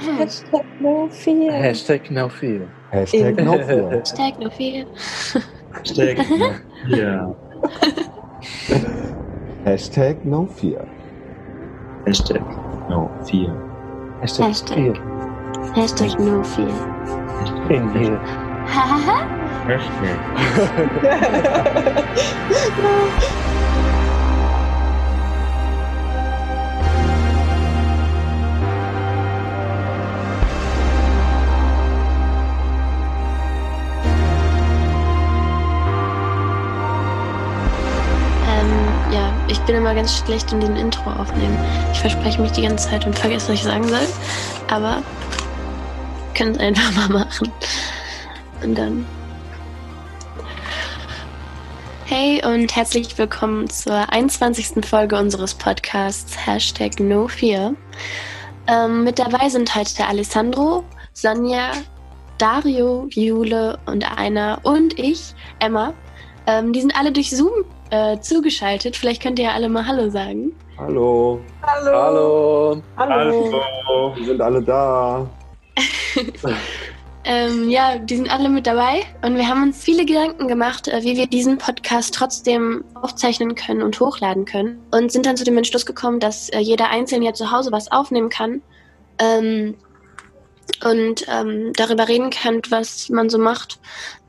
Hashtag no fear. Hashtag no fear. Hashtag no fear. Hashtag no fear. Hashtag ja. Hashtag no fear. Hashtag no fear. Hashtag, Hashtag. fear. Hashtag no fear. In here. Hashtag. bin immer ganz schlecht in den Intro aufnehmen. Ich verspreche mich die ganze Zeit und vergesse, was ich sagen soll. Aber können es einfach mal machen. Und dann. Hey und herzlich willkommen zur 21. Folge unseres Podcasts Hashtag NoFear. Ähm, mit dabei sind heute der Alessandro, Sonja, Dario, Jule und Einer und ich, Emma. Ähm, die sind alle durch Zoom äh, zugeschaltet. Vielleicht könnt ihr ja alle mal Hallo sagen. Hallo, Hallo. Hallo. wir sind alle da. Ähm, ja, die sind alle mit dabei und wir haben uns viele Gedanken gemacht, äh, wie wir diesen Podcast trotzdem aufzeichnen können und hochladen können und sind dann zu dem Entschluss gekommen, dass äh, jeder einzeln ja zu Hause was aufnehmen kann ähm, und ähm, darüber reden kann, was man so macht.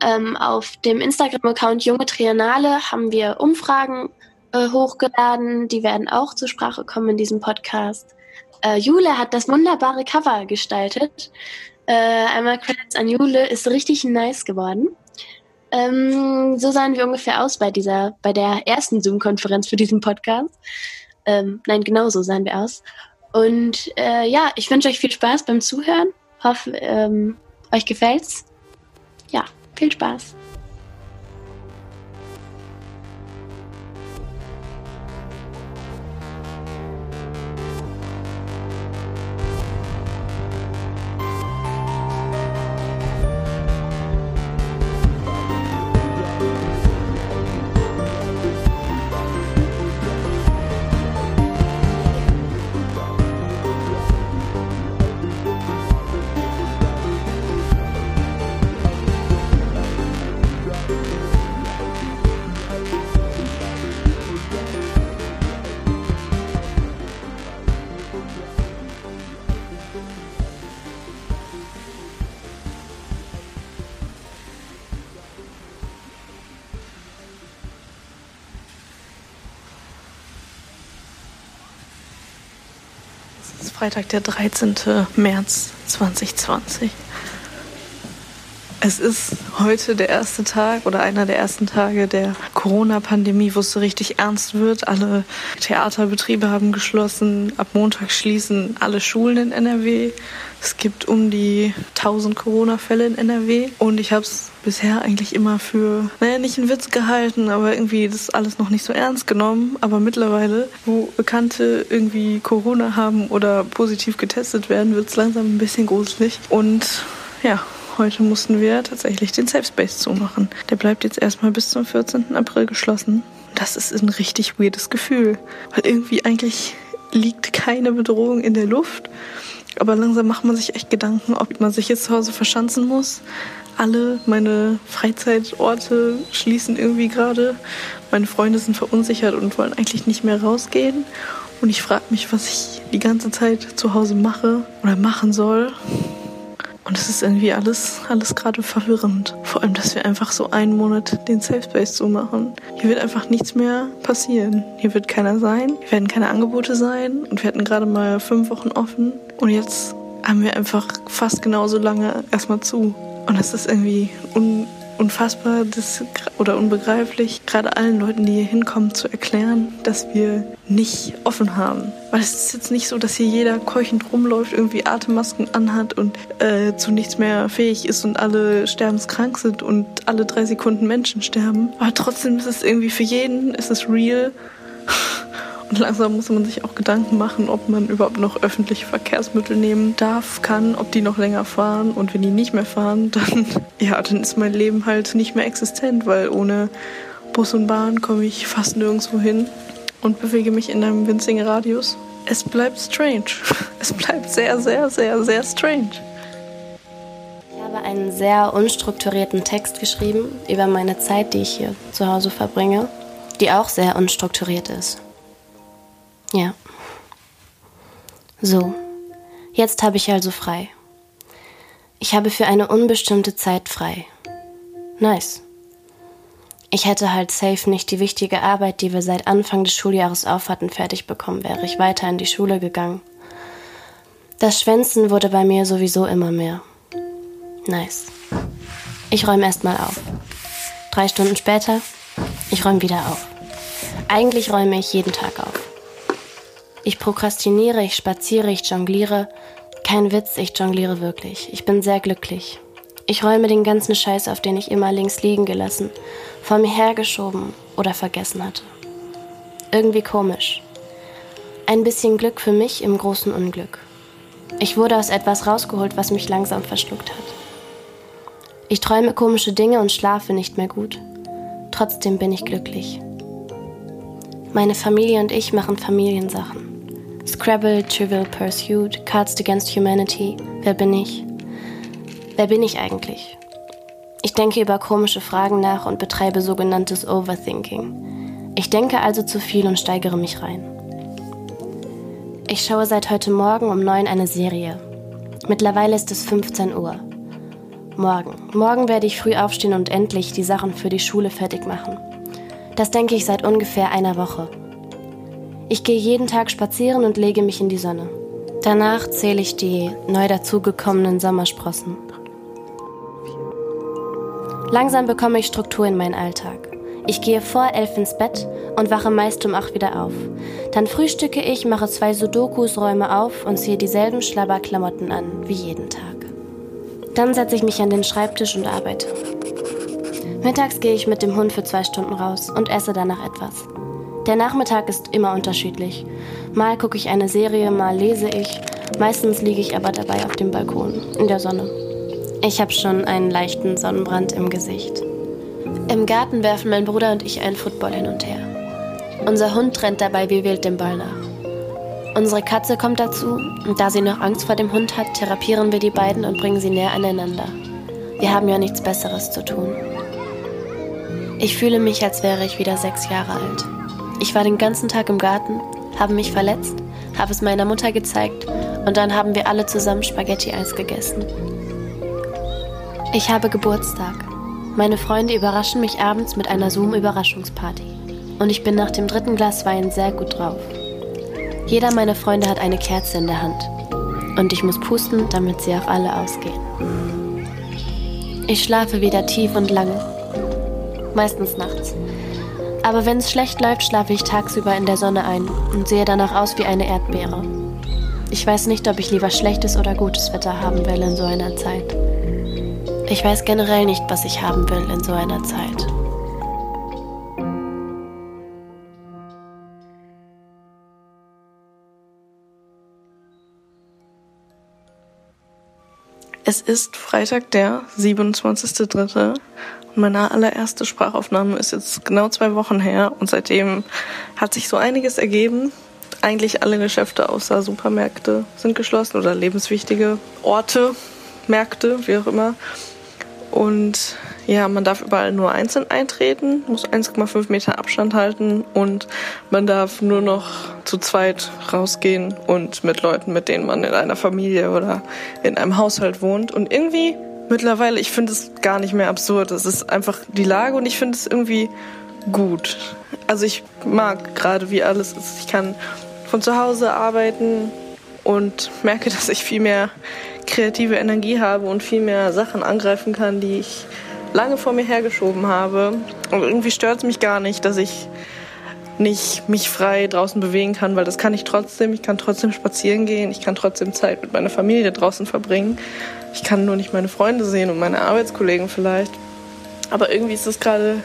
Ähm, auf dem Instagram-Account Junge Triennale haben wir Umfragen äh, hochgeladen, die werden auch zur Sprache kommen in diesem Podcast. Äh, Jule hat das wunderbare Cover gestaltet. Äh, einmal Credits an Jule, ist richtig nice geworden. Ähm, so sahen wir ungefähr aus bei dieser, bei der ersten Zoom-Konferenz für diesen Podcast. Ähm, nein, genau so sahen wir aus. Und äh, ja, ich wünsche euch viel Spaß beim Zuhören. Hoffe, ähm, euch gefällt's. Ja, viel Spaß. Freitag, der 13. März 2020. Es ist heute der erste Tag oder einer der ersten Tage der Corona-Pandemie, wo es so richtig ernst wird. Alle Theaterbetriebe haben geschlossen. Ab Montag schließen alle Schulen in NRW. Es gibt um die 1000 Corona-Fälle in NRW. Und ich habe es bisher eigentlich immer für, naja, nicht einen Witz gehalten, aber irgendwie das alles noch nicht so ernst genommen. Aber mittlerweile, wo Bekannte irgendwie Corona haben oder positiv getestet werden, wird es langsam ein bisschen gruselig. Und ja, heute mussten wir tatsächlich den Safe Space zumachen. Der bleibt jetzt erstmal bis zum 14. April geschlossen. Das ist ein richtig weirdes Gefühl, weil irgendwie eigentlich liegt keine Bedrohung in der Luft. Aber langsam macht man sich echt Gedanken, ob man sich jetzt zu Hause verschanzen muss. Alle meine Freizeitorte schließen irgendwie gerade. Meine Freunde sind verunsichert und wollen eigentlich nicht mehr rausgehen. Und ich frage mich, was ich die ganze Zeit zu Hause mache oder machen soll. Und es ist irgendwie alles, alles gerade verwirrend. Vor allem, dass wir einfach so einen Monat den Safe Space zumachen. Hier wird einfach nichts mehr passieren. Hier wird keiner sein. Hier werden keine Angebote sein. Und wir hatten gerade mal fünf Wochen offen. Und jetzt haben wir einfach fast genauso lange erstmal zu. Und das ist irgendwie un unfassbar das, oder unbegreiflich, gerade allen Leuten, die hier hinkommen, zu erklären, dass wir nicht offen haben. Weil es ist jetzt nicht so, dass hier jeder keuchend rumläuft, irgendwie Atemmasken anhat und äh, zu nichts mehr fähig ist und alle sterbenskrank sind und alle drei Sekunden Menschen sterben. Aber trotzdem ist es irgendwie für jeden, ist es real. Langsam muss man sich auch Gedanken machen, ob man überhaupt noch öffentliche Verkehrsmittel nehmen darf, kann, ob die noch länger fahren. Und wenn die nicht mehr fahren, dann, ja, dann ist mein Leben halt nicht mehr existent, weil ohne Bus und Bahn komme ich fast nirgendwo hin. und bewege mich in einem winzigen Radius. Es bleibt strange. Es bleibt sehr, sehr, sehr, sehr strange. Ich habe einen sehr unstrukturierten Text geschrieben über meine Zeit, die ich hier zu Hause verbringe, die auch sehr unstrukturiert ist. Ja. So, jetzt habe ich also frei. Ich habe für eine unbestimmte Zeit frei. Nice. Ich hätte halt safe nicht die wichtige Arbeit, die wir seit Anfang des Schuljahres auf hatten, fertig bekommen, wäre ich weiter in die Schule gegangen. Das Schwänzen wurde bei mir sowieso immer mehr. Nice. Ich räume erstmal auf. Drei Stunden später, ich räume wieder auf. Eigentlich räume ich jeden Tag auf. Ich prokrastiniere, ich spaziere, ich jongliere. Kein Witz, ich jongliere wirklich. Ich bin sehr glücklich. Ich räume den ganzen Scheiß, auf den ich immer links liegen gelassen, vor mir hergeschoben oder vergessen hatte. Irgendwie komisch. Ein bisschen Glück für mich im großen Unglück. Ich wurde aus etwas rausgeholt, was mich langsam verschluckt hat. Ich träume komische Dinge und schlafe nicht mehr gut. Trotzdem bin ich glücklich. Meine Familie und ich machen Familiensachen. Scrabble, Trivial Pursuit, Cards Against Humanity. Wer bin ich? Wer bin ich eigentlich? Ich denke über komische Fragen nach und betreibe sogenanntes Overthinking. Ich denke also zu viel und steigere mich rein. Ich schaue seit heute Morgen um neun eine Serie. Mittlerweile ist es 15 Uhr. Morgen. Morgen werde ich früh aufstehen und endlich die Sachen für die Schule fertig machen. Das denke ich seit ungefähr einer Woche. Ich gehe jeden Tag spazieren und lege mich in die Sonne. Danach zähle ich die neu dazugekommenen Sommersprossen. Langsam bekomme ich Struktur in meinen Alltag. Ich gehe vor elf ins Bett und wache meist um acht wieder auf. Dann frühstücke ich, mache zwei Sudokus, räume auf und ziehe dieselben Schlabberklamotten an wie jeden Tag. Dann setze ich mich an den Schreibtisch und arbeite. Mittags gehe ich mit dem Hund für zwei Stunden raus und esse danach etwas. Der Nachmittag ist immer unterschiedlich. Mal gucke ich eine Serie, mal lese ich. Meistens liege ich aber dabei auf dem Balkon, in der Sonne. Ich habe schon einen leichten Sonnenbrand im Gesicht. Im Garten werfen mein Bruder und ich einen Football hin und her. Unser Hund rennt dabei wie wild dem Ball nach. Unsere Katze kommt dazu und da sie noch Angst vor dem Hund hat, therapieren wir die beiden und bringen sie näher aneinander. Wir haben ja nichts Besseres zu tun. Ich fühle mich, als wäre ich wieder sechs Jahre alt. Ich war den ganzen Tag im Garten, habe mich verletzt, habe es meiner Mutter gezeigt und dann haben wir alle zusammen Spaghetti-Eis gegessen. Ich habe Geburtstag. Meine Freunde überraschen mich abends mit einer Zoom-Überraschungsparty. Und ich bin nach dem dritten Glas Wein sehr gut drauf. Jeder meiner Freunde hat eine Kerze in der Hand. Und ich muss pusten, damit sie auf alle ausgehen. Ich schlafe wieder tief und lange. Meistens nachts. Aber wenn es schlecht läuft, schlafe ich tagsüber in der Sonne ein und sehe danach aus wie eine Erdbeere. Ich weiß nicht, ob ich lieber schlechtes oder gutes Wetter haben will in so einer Zeit. Ich weiß generell nicht, was ich haben will in so einer Zeit. Es ist Freitag, der 27.3. Meine allererste Sprachaufnahme ist jetzt genau zwei Wochen her. Und seitdem hat sich so einiges ergeben. Eigentlich alle Geschäfte außer Supermärkte sind geschlossen oder lebenswichtige Orte, Märkte, wie auch immer. Und ja, man darf überall nur einzeln eintreten, muss 1,5 Meter Abstand halten und man darf nur noch zu zweit rausgehen und mit Leuten, mit denen man in einer Familie oder in einem Haushalt wohnt. Und irgendwie mittlerweile, ich finde es gar nicht mehr absurd. Es ist einfach die Lage und ich finde es irgendwie gut. Also ich mag gerade, wie alles ist. Ich kann von zu Hause arbeiten und merke, dass ich viel mehr kreative Energie habe und viel mehr Sachen angreifen kann, die ich lange vor mir hergeschoben habe. Und irgendwie stört es mich gar nicht, dass ich nicht mich frei draußen bewegen kann, weil das kann ich trotzdem. Ich kann trotzdem spazieren gehen, ich kann trotzdem Zeit mit meiner Familie draußen verbringen. Ich kann nur nicht meine Freunde sehen und meine Arbeitskollegen vielleicht. Aber irgendwie ist das gerade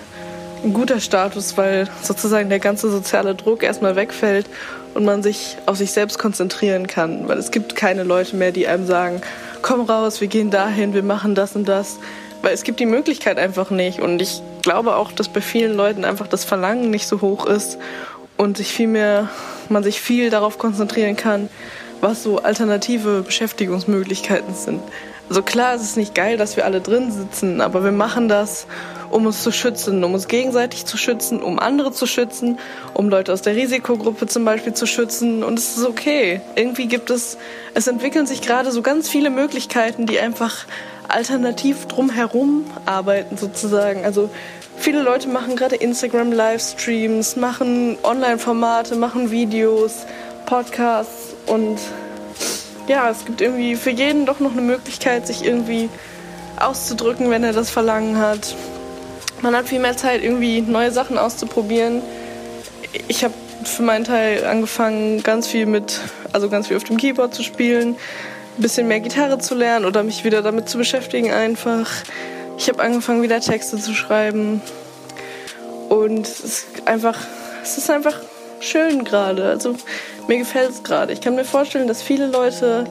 ein guter Status, weil sozusagen der ganze soziale Druck erstmal wegfällt und man sich auf sich selbst konzentrieren kann. Weil es gibt keine Leute mehr, die einem sagen, komm raus, wir gehen dahin, wir machen das und das. Weil es gibt die Möglichkeit einfach nicht. Und ich glaube auch, dass bei vielen Leuten einfach das Verlangen nicht so hoch ist. und sich viel mehr, man sich viel darauf konzentrieren kann, was so alternative Beschäftigungsmöglichkeiten sind. Also klar, es ist nicht geil, dass wir alle drin sitzen, aber wir machen das, um uns zu schützen, um uns gegenseitig zu schützen, um andere zu schützen, um Leute aus der Risikogruppe zum Beispiel zu schützen. Und es ist okay. Irgendwie gibt es, es entwickeln sich gerade so ganz viele Möglichkeiten, die einfach alternativ drumherum arbeiten sozusagen. Also viele Leute machen gerade Instagram-Livestreams, machen Online-Formate, machen Videos, Podcasts und ja, es gibt irgendwie für jeden doch noch eine Möglichkeit, sich irgendwie auszudrücken, wenn er das Verlangen hat. Man hat viel mehr Zeit, irgendwie neue Sachen auszuprobieren. Ich habe für meinen Teil angefangen, ganz viel mit, also ganz viel auf dem Keyboard zu spielen, ein bisschen mehr Gitarre zu lernen oder mich wieder damit zu beschäftigen einfach. Ich habe angefangen, wieder Texte zu schreiben. Und es ist einfach, es ist einfach schön gerade. Also mir gefällt es gerade. Ich kann mir vorstellen, dass viele Leute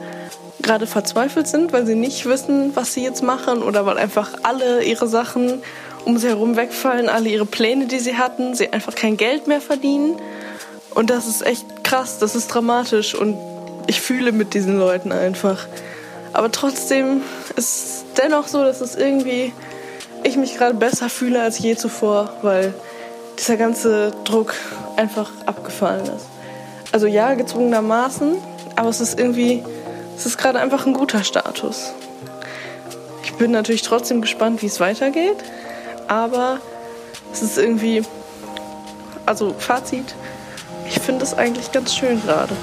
gerade verzweifelt sind, weil sie nicht wissen, was sie jetzt machen oder weil einfach alle ihre Sachen um sie herum wegfallen, alle ihre Pläne, die sie hatten, sie einfach kein Geld mehr verdienen. Und das ist echt krass, das ist dramatisch und ich fühle mit diesen Leuten einfach. Aber trotzdem ist es dennoch so, dass es irgendwie ich mich gerade besser fühle als je zuvor, weil dieser ganze Druck einfach abgefallen ist. Also ja, gezwungenermaßen, aber es ist irgendwie, es ist gerade einfach ein guter Status. Ich bin natürlich trotzdem gespannt, wie es weitergeht, aber es ist irgendwie, also Fazit, ich finde es eigentlich ganz schön gerade.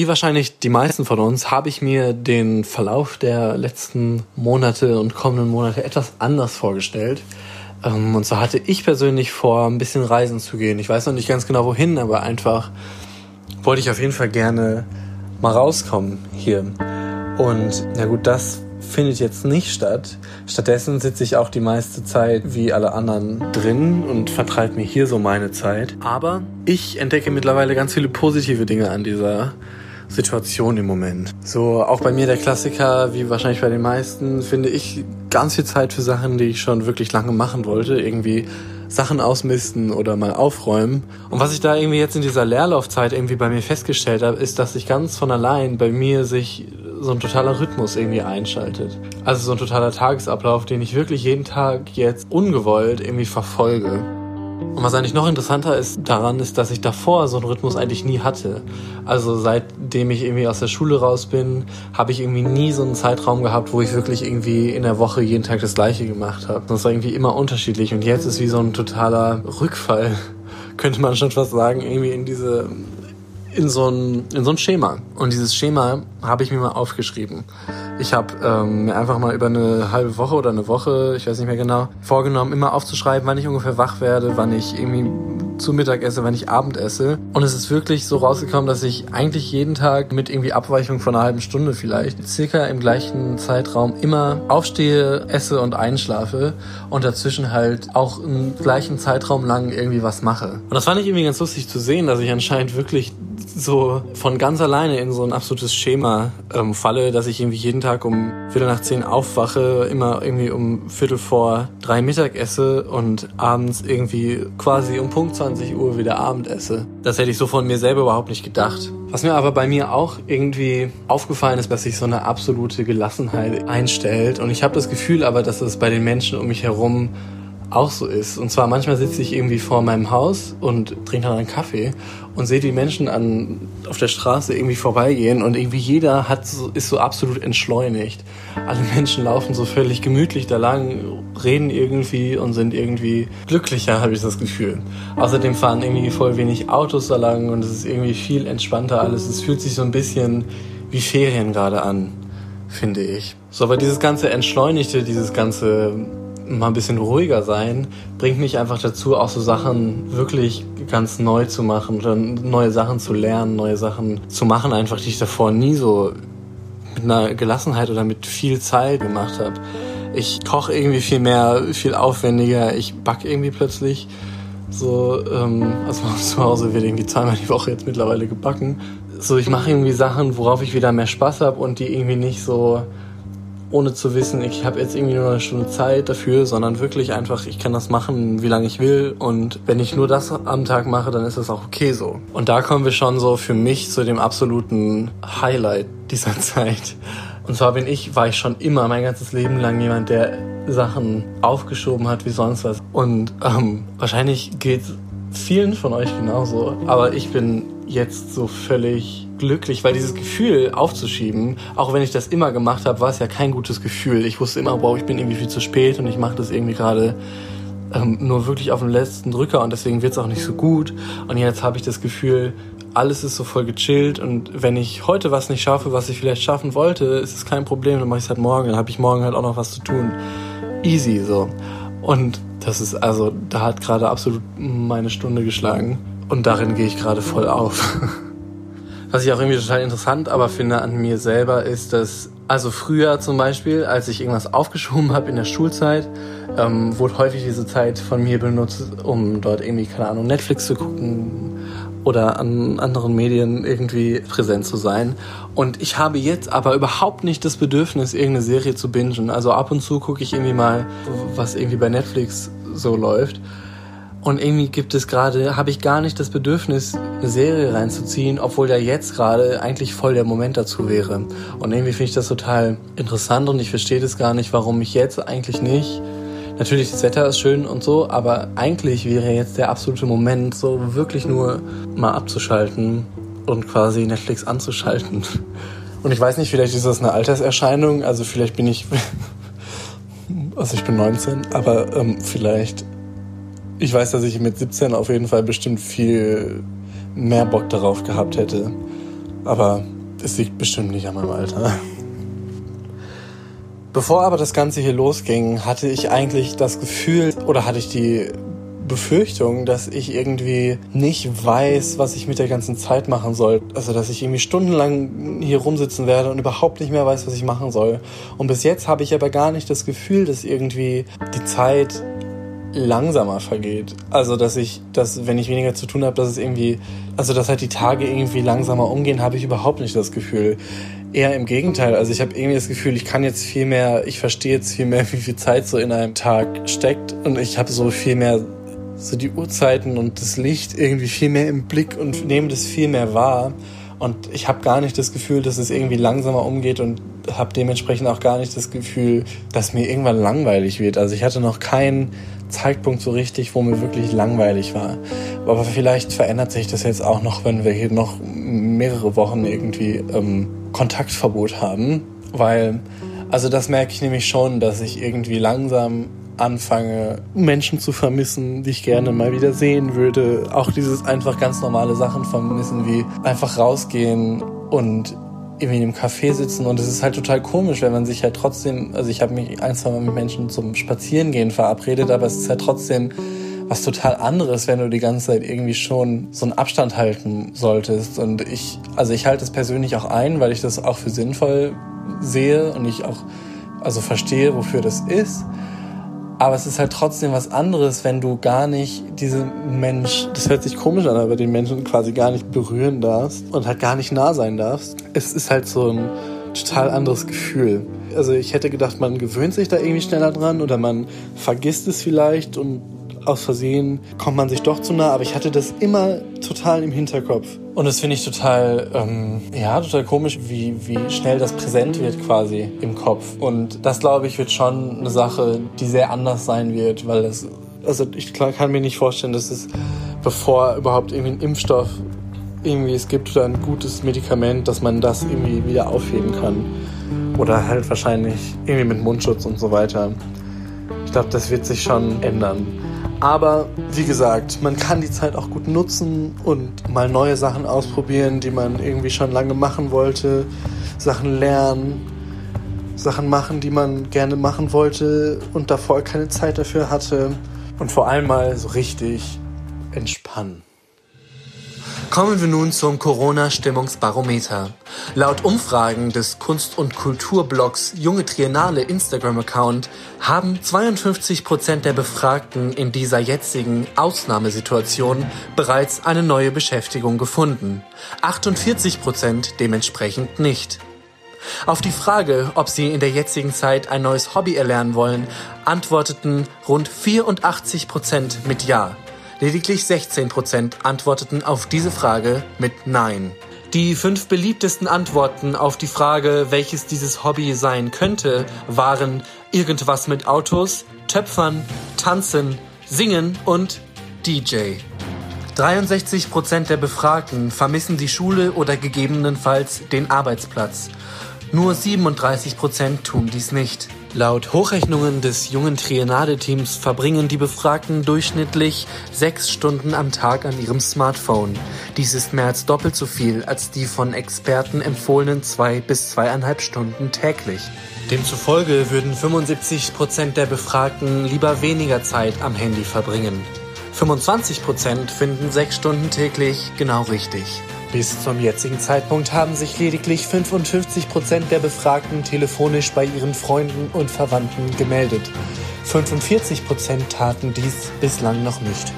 Wie wahrscheinlich die meisten von uns habe ich mir den Verlauf der letzten Monate und kommenden Monate etwas anders vorgestellt. Ähm, und zwar hatte ich persönlich vor, ein bisschen reisen zu gehen. Ich weiß noch nicht ganz genau wohin, aber einfach wollte ich auf jeden Fall gerne mal rauskommen hier. Und na gut, das findet jetzt nicht statt. Stattdessen sitze ich auch die meiste Zeit wie alle anderen drin und vertreibe mir hier so meine Zeit. Aber ich entdecke mittlerweile ganz viele positive Dinge an dieser Situation im Moment. So auch bei mir der Klassiker, wie wahrscheinlich bei den meisten, finde ich ganz viel Zeit für Sachen, die ich schon wirklich lange machen wollte. Irgendwie Sachen ausmisten oder mal aufräumen. Und was ich da irgendwie jetzt in dieser Leerlaufzeit irgendwie bei mir festgestellt habe, ist, dass sich ganz von allein bei mir sich so ein totaler Rhythmus irgendwie einschaltet. Also so ein totaler Tagesablauf, den ich wirklich jeden Tag jetzt ungewollt irgendwie verfolge. Und was eigentlich noch interessanter ist daran, ist, dass ich davor so einen Rhythmus eigentlich nie hatte. Also seitdem ich irgendwie aus der Schule raus bin, habe ich irgendwie nie so einen Zeitraum gehabt, wo ich wirklich irgendwie in der Woche jeden Tag das Gleiche gemacht habe. Das war irgendwie immer unterschiedlich. Und jetzt ist wie so ein totaler Rückfall, könnte man schon fast sagen, irgendwie in diese in so ein, in so ein Schema. Und dieses Schema habe ich mir mal aufgeschrieben. Ich habe ähm, mir einfach mal über eine halbe Woche oder eine Woche, ich weiß nicht mehr genau, vorgenommen, immer aufzuschreiben, wann ich ungefähr wach werde, wann ich irgendwie zu Mittag esse, wann ich Abend esse. Und es ist wirklich so rausgekommen, dass ich eigentlich jeden Tag mit irgendwie Abweichung von einer halben Stunde vielleicht, circa im gleichen Zeitraum immer aufstehe, esse und einschlafe und dazwischen halt auch im gleichen Zeitraum lang irgendwie was mache. Und das fand ich irgendwie ganz lustig zu sehen, dass ich anscheinend wirklich so von ganz alleine in so ein absolutes Schema ähm, falle, dass ich irgendwie jeden Tag um Viertel nach zehn aufwache, immer irgendwie um Viertel vor drei Mittag esse und abends irgendwie quasi um Punkt 20 Uhr wieder Abend esse. Das hätte ich so von mir selber überhaupt nicht gedacht. Was mir aber bei mir auch irgendwie aufgefallen ist, dass sich so eine absolute Gelassenheit einstellt. Und ich habe das Gefühl aber, dass es bei den Menschen um mich herum auch so ist. Und zwar manchmal sitze ich irgendwie vor meinem Haus und trinke dann einen Kaffee und sehe die Menschen an, auf der Straße irgendwie vorbeigehen und irgendwie jeder hat so, ist so absolut entschleunigt. Alle Menschen laufen so völlig gemütlich da lang, reden irgendwie und sind irgendwie glücklicher, habe ich das Gefühl. Außerdem fahren irgendwie voll wenig Autos da lang und es ist irgendwie viel entspannter alles. Es fühlt sich so ein bisschen wie Ferien gerade an, finde ich. So, aber dieses ganze Entschleunigte, dieses ganze mal ein bisschen ruhiger sein, bringt mich einfach dazu, auch so Sachen wirklich ganz neu zu machen neue Sachen zu lernen, neue Sachen zu machen, einfach die ich davor nie so mit einer Gelassenheit oder mit viel Zeit gemacht habe. Ich koche irgendwie viel mehr, viel aufwendiger, ich backe irgendwie plötzlich so, ähm, also zu Hause wird irgendwie zweimal die Woche jetzt mittlerweile gebacken. So, ich mache irgendwie Sachen, worauf ich wieder mehr Spaß habe und die irgendwie nicht so ohne zu wissen, ich habe jetzt irgendwie nur eine Stunde Zeit dafür, sondern wirklich einfach, ich kann das machen, wie lange ich will. Und wenn ich nur das am Tag mache, dann ist das auch okay so. Und da kommen wir schon so für mich zu dem absoluten Highlight dieser Zeit. Und zwar bin ich, war ich schon immer mein ganzes Leben lang jemand, der Sachen aufgeschoben hat wie sonst was. Und ähm, wahrscheinlich geht vielen von euch genauso. Aber ich bin jetzt so völlig glücklich, weil dieses Gefühl aufzuschieben, auch wenn ich das immer gemacht habe, war es ja kein gutes Gefühl. Ich wusste immer, wow, ich bin irgendwie viel zu spät und ich mache das irgendwie gerade ähm, nur wirklich auf den letzten Drücker und deswegen wird es auch nicht so gut. Und jetzt habe ich das Gefühl, alles ist so voll gechillt und wenn ich heute was nicht schaffe, was ich vielleicht schaffen wollte, ist es kein Problem, dann mache ich es halt morgen, dann habe ich morgen halt auch noch was zu tun. Easy so. Und das ist also, da hat gerade absolut meine Stunde geschlagen und darin gehe ich gerade voll auf. Was ich auch irgendwie total interessant aber finde an mir selber ist, dass also früher zum Beispiel, als ich irgendwas aufgeschoben habe in der Schulzeit, ähm, wurde häufig diese Zeit von mir benutzt, um dort irgendwie, keine Ahnung, Netflix zu gucken oder an anderen Medien irgendwie präsent zu sein. Und ich habe jetzt aber überhaupt nicht das Bedürfnis, irgendeine Serie zu bingen. Also ab und zu gucke ich irgendwie mal, was irgendwie bei Netflix so läuft. Und irgendwie gibt es gerade, habe ich gar nicht das Bedürfnis, eine Serie reinzuziehen, obwohl da jetzt gerade eigentlich voll der Moment dazu wäre. Und irgendwie finde ich das total interessant und ich verstehe das gar nicht, warum ich jetzt eigentlich nicht. Natürlich, das Wetter ist schön und so, aber eigentlich wäre jetzt der absolute Moment, so wirklich nur mal abzuschalten und quasi Netflix anzuschalten. Und ich weiß nicht, vielleicht ist das eine Alterserscheinung, also vielleicht bin ich, also ich bin 19, aber ähm, vielleicht ich weiß, dass ich mit 17 auf jeden Fall bestimmt viel mehr Bock darauf gehabt hätte. Aber es liegt bestimmt nicht an meinem Alter. Bevor aber das Ganze hier losging, hatte ich eigentlich das Gefühl oder hatte ich die Befürchtung, dass ich irgendwie nicht weiß, was ich mit der ganzen Zeit machen soll. Also, dass ich irgendwie stundenlang hier rumsitzen werde und überhaupt nicht mehr weiß, was ich machen soll. Und bis jetzt habe ich aber gar nicht das Gefühl, dass irgendwie die Zeit langsamer vergeht. Also, dass ich, dass, wenn ich weniger zu tun habe, dass es irgendwie, also, dass halt die Tage irgendwie langsamer umgehen, habe ich überhaupt nicht das Gefühl. Eher im Gegenteil. Also, ich habe irgendwie das Gefühl, ich kann jetzt viel mehr, ich verstehe jetzt viel mehr, wie viel Zeit so in einem Tag steckt und ich habe so viel mehr so die Uhrzeiten und das Licht irgendwie viel mehr im Blick und nehme das viel mehr wahr. Und ich habe gar nicht das Gefühl, dass es irgendwie langsamer umgeht und habe dementsprechend auch gar nicht das Gefühl, dass mir irgendwann langweilig wird. Also ich hatte noch keinen Zeitpunkt so richtig, wo mir wirklich langweilig war. Aber vielleicht verändert sich das jetzt auch noch, wenn wir hier noch mehrere Wochen irgendwie ähm, Kontaktverbot haben. Weil, also das merke ich nämlich schon, dass ich irgendwie langsam anfange, Menschen zu vermissen, die ich gerne mal wieder sehen würde. Auch dieses einfach ganz normale Sachen vermissen, wie einfach rausgehen und irgendwie in einem Café sitzen und es ist halt total komisch, wenn man sich halt trotzdem, also ich habe mich ein, zwei Mal mit Menschen zum Spazierengehen verabredet, aber es ist halt trotzdem was total anderes, wenn du die ganze Zeit irgendwie schon so einen Abstand halten solltest. Und ich, also ich halte es persönlich auch ein, weil ich das auch für sinnvoll sehe und ich auch also verstehe, wofür das ist. Aber es ist halt trotzdem was anderes, wenn du gar nicht diesen Mensch, das hört sich komisch an, aber den Menschen quasi gar nicht berühren darfst und halt gar nicht nah sein darfst. Es ist halt so ein total anderes Gefühl. Also ich hätte gedacht, man gewöhnt sich da irgendwie schneller dran oder man vergisst es vielleicht und aus Versehen kommt man sich doch zu nah, aber ich hatte das immer total im Hinterkopf. Und das finde ich total, ähm, ja, total komisch, wie, wie schnell das präsent wird quasi im Kopf. Und das, glaube ich, wird schon eine Sache, die sehr anders sein wird, weil es also ich kann mir nicht vorstellen, dass es, bevor überhaupt irgendwie ein Impfstoff irgendwie es gibt oder ein gutes Medikament, dass man das irgendwie wieder aufheben kann. Oder halt wahrscheinlich irgendwie mit Mundschutz und so weiter. Ich glaube, das wird sich schon ändern. Aber wie gesagt, man kann die Zeit auch gut nutzen und mal neue Sachen ausprobieren, die man irgendwie schon lange machen wollte. Sachen lernen, Sachen machen, die man gerne machen wollte und davor keine Zeit dafür hatte. Und vor allem mal so richtig entspannen. Kommen wir nun zum Corona-Stimmungsbarometer. Laut Umfragen des Kunst- und Kulturblogs Junge Triennale Instagram-Account haben 52% der Befragten in dieser jetzigen Ausnahmesituation bereits eine neue Beschäftigung gefunden. 48% dementsprechend nicht. Auf die Frage, ob sie in der jetzigen Zeit ein neues Hobby erlernen wollen, antworteten rund 84 Prozent mit Ja. Lediglich 16 Prozent antworteten auf diese Frage mit Nein. Die fünf beliebtesten Antworten auf die Frage, welches dieses Hobby sein könnte, waren irgendwas mit Autos, Töpfern, Tanzen, Singen und DJ. 63 Prozent der Befragten vermissen die Schule oder gegebenenfalls den Arbeitsplatz. Nur 37 Prozent tun dies nicht. Laut Hochrechnungen des jungen Triennale-Teams verbringen die Befragten durchschnittlich sechs Stunden am Tag an ihrem Smartphone. Dies ist mehr als doppelt so viel als die von Experten empfohlenen zwei bis zweieinhalb Stunden täglich. Demzufolge würden 75 Prozent der Befragten lieber weniger Zeit am Handy verbringen. 25 Prozent finden sechs Stunden täglich genau richtig. Bis zum jetzigen Zeitpunkt haben sich lediglich 55 Prozent der Befragten telefonisch bei ihren Freunden und Verwandten gemeldet. 45 Prozent taten dies bislang noch nicht.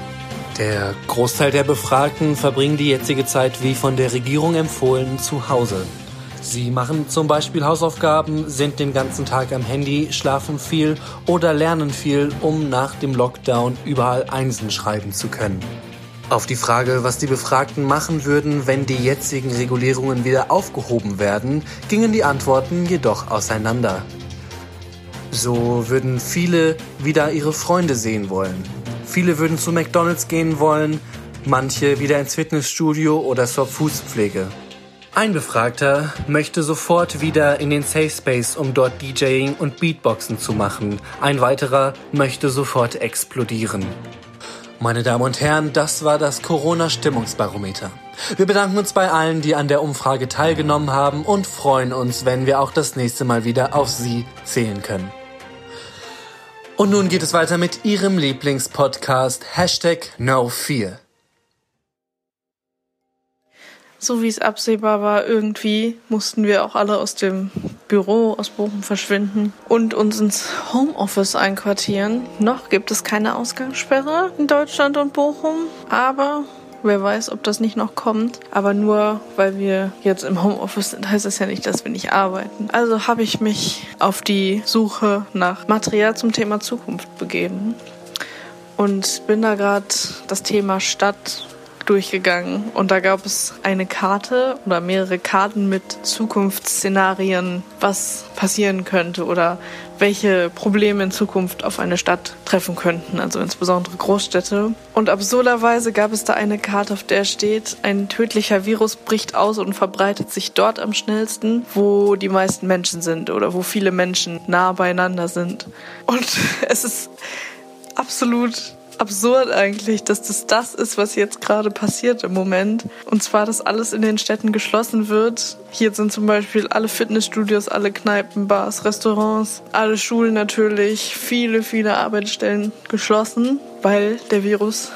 Der Großteil der Befragten verbringen die jetzige Zeit wie von der Regierung empfohlen zu Hause. Sie machen zum Beispiel Hausaufgaben, sind den ganzen Tag am Handy, schlafen viel oder lernen viel, um nach dem Lockdown überall Einsen schreiben zu können. Auf die Frage, was die Befragten machen würden, wenn die jetzigen Regulierungen wieder aufgehoben werden, gingen die Antworten jedoch auseinander. So würden viele wieder ihre Freunde sehen wollen. Viele würden zu McDonald's gehen wollen, manche wieder ins Fitnessstudio oder zur Fußpflege. Ein Befragter möchte sofort wieder in den Safe Space, um dort DJing und Beatboxen zu machen. Ein weiterer möchte sofort explodieren. Meine Damen und Herren, das war das Corona-Stimmungsbarometer. Wir bedanken uns bei allen, die an der Umfrage teilgenommen haben und freuen uns, wenn wir auch das nächste Mal wieder auf Sie zählen können. Und nun geht es weiter mit Ihrem Lieblingspodcast Hashtag NoFear. So wie es absehbar war, irgendwie mussten wir auch alle aus dem Büro aus Bochum verschwinden und uns ins Homeoffice einquartieren. Noch gibt es keine Ausgangssperre in Deutschland und Bochum, aber wer weiß, ob das nicht noch kommt. Aber nur weil wir jetzt im Homeoffice sind, heißt das ja nicht, dass wir nicht arbeiten. Also habe ich mich auf die Suche nach Material zum Thema Zukunft begeben und bin da gerade das Thema Stadt durchgegangen und da gab es eine Karte oder mehrere Karten mit Zukunftsszenarien, was passieren könnte oder welche Probleme in Zukunft auf eine Stadt treffen könnten, also insbesondere Großstädte. Und absurderweise gab es da eine Karte, auf der steht, ein tödlicher Virus bricht aus und verbreitet sich dort am schnellsten, wo die meisten Menschen sind oder wo viele Menschen nah beieinander sind. Und es ist absolut absurd eigentlich, dass das das ist, was jetzt gerade passiert im Moment. Und zwar, dass alles in den Städten geschlossen wird. Hier sind zum Beispiel alle Fitnessstudios, alle Kneipen, Bars, Restaurants, alle Schulen natürlich, viele, viele Arbeitsstellen geschlossen, weil der Virus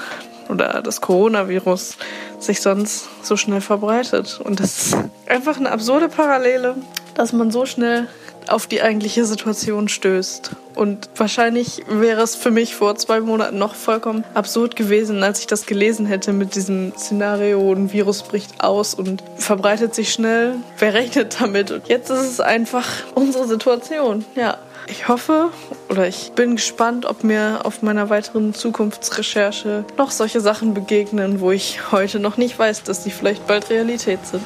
oder das Coronavirus sich sonst so schnell verbreitet. Und das ist einfach eine absurde Parallele, dass man so schnell auf die eigentliche Situation stößt. Und wahrscheinlich wäre es für mich vor zwei Monaten noch vollkommen absurd gewesen, als ich das gelesen hätte mit diesem Szenario, ein Virus bricht aus und verbreitet sich schnell. Wer rechnet damit? Und jetzt ist es einfach unsere Situation. Ja. Ich hoffe oder ich bin gespannt, ob mir auf meiner weiteren Zukunftsrecherche noch solche Sachen begegnen, wo ich heute noch nicht weiß, dass sie vielleicht bald Realität sind.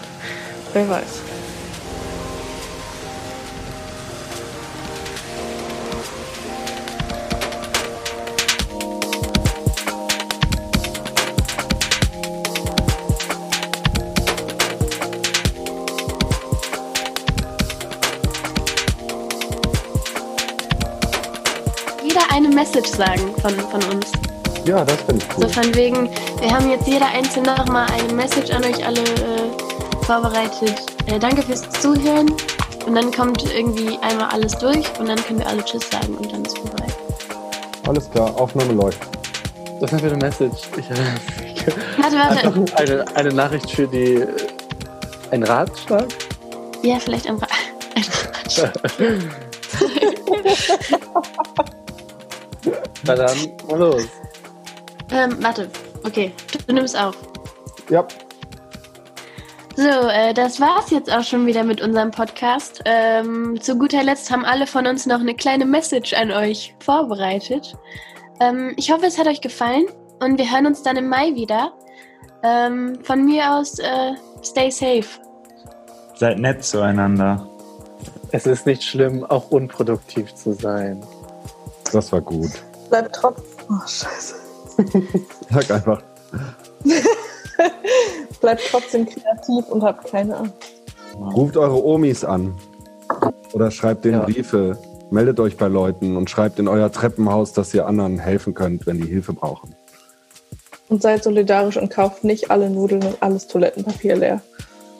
Wer weiß. Message sagen von, von uns. Ja, das finde ich So cool. von wegen, wir haben jetzt jeder einzeln nochmal eine Message an euch alle äh, vorbereitet. Äh, danke fürs Zuhören. Und dann kommt irgendwie einmal alles durch und dann können wir alle Tschüss sagen und dann ist vorbei. Alles klar, Aufnahme läuft. Das ist für eine Message. Ich, Warte, warte. eine, eine Nachricht für die. äh, Ein Ratschlag? Ja, vielleicht einfach. Na dann, mal los. ähm, warte. Okay, du nimmst auf. Ja, So, äh, das war's jetzt auch schon wieder mit unserem Podcast. Ähm, zu guter Letzt haben alle von uns noch eine kleine Message an euch vorbereitet. Ähm, ich hoffe, es hat euch gefallen und wir hören uns dann im Mai wieder. Ähm, von mir aus, äh, stay safe. Seid nett zueinander. Es ist nicht schlimm, auch unproduktiv zu sein. das war gut. Bleibt trotzdem. Oh, scheiße. Sag einfach. Bleibt trotzdem kreativ und habt keine Angst. Ruft eure Omis an. Oder schreibt denen Ja. Briefe. Meldet euch bei Leuten und schreibt in euer Treppenhaus, dass ihr anderen helfen könnt, wenn die Hilfe brauchen. Und seid solidarisch und kauft nicht alle Nudeln und alles Toilettenpapier leer.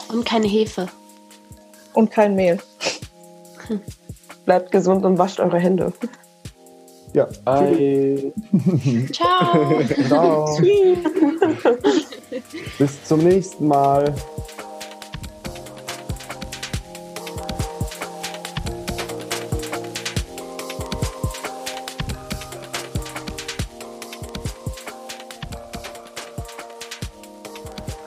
Und keine Hefe. Und kein Mehl. Bleibt gesund und wascht eure Hände. Ja. Bye. Ciao. Ciao. Bis zum nächsten Mal.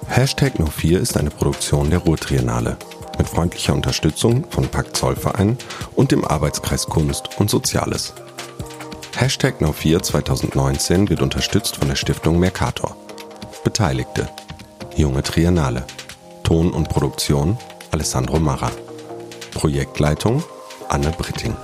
Hashtag No4 ist eine Produktion der Ruhrtriennale mit freundlicher Unterstützung von Pakt Zollverein und dem Arbeitskreis Kunst und Soziales. Hashtag No4 2019 wird unterstützt von der Stiftung Mercator. Beteiligte Junge Triennale. Ton und Produktion Alessandro Marra. Projektleitung Anne Britting.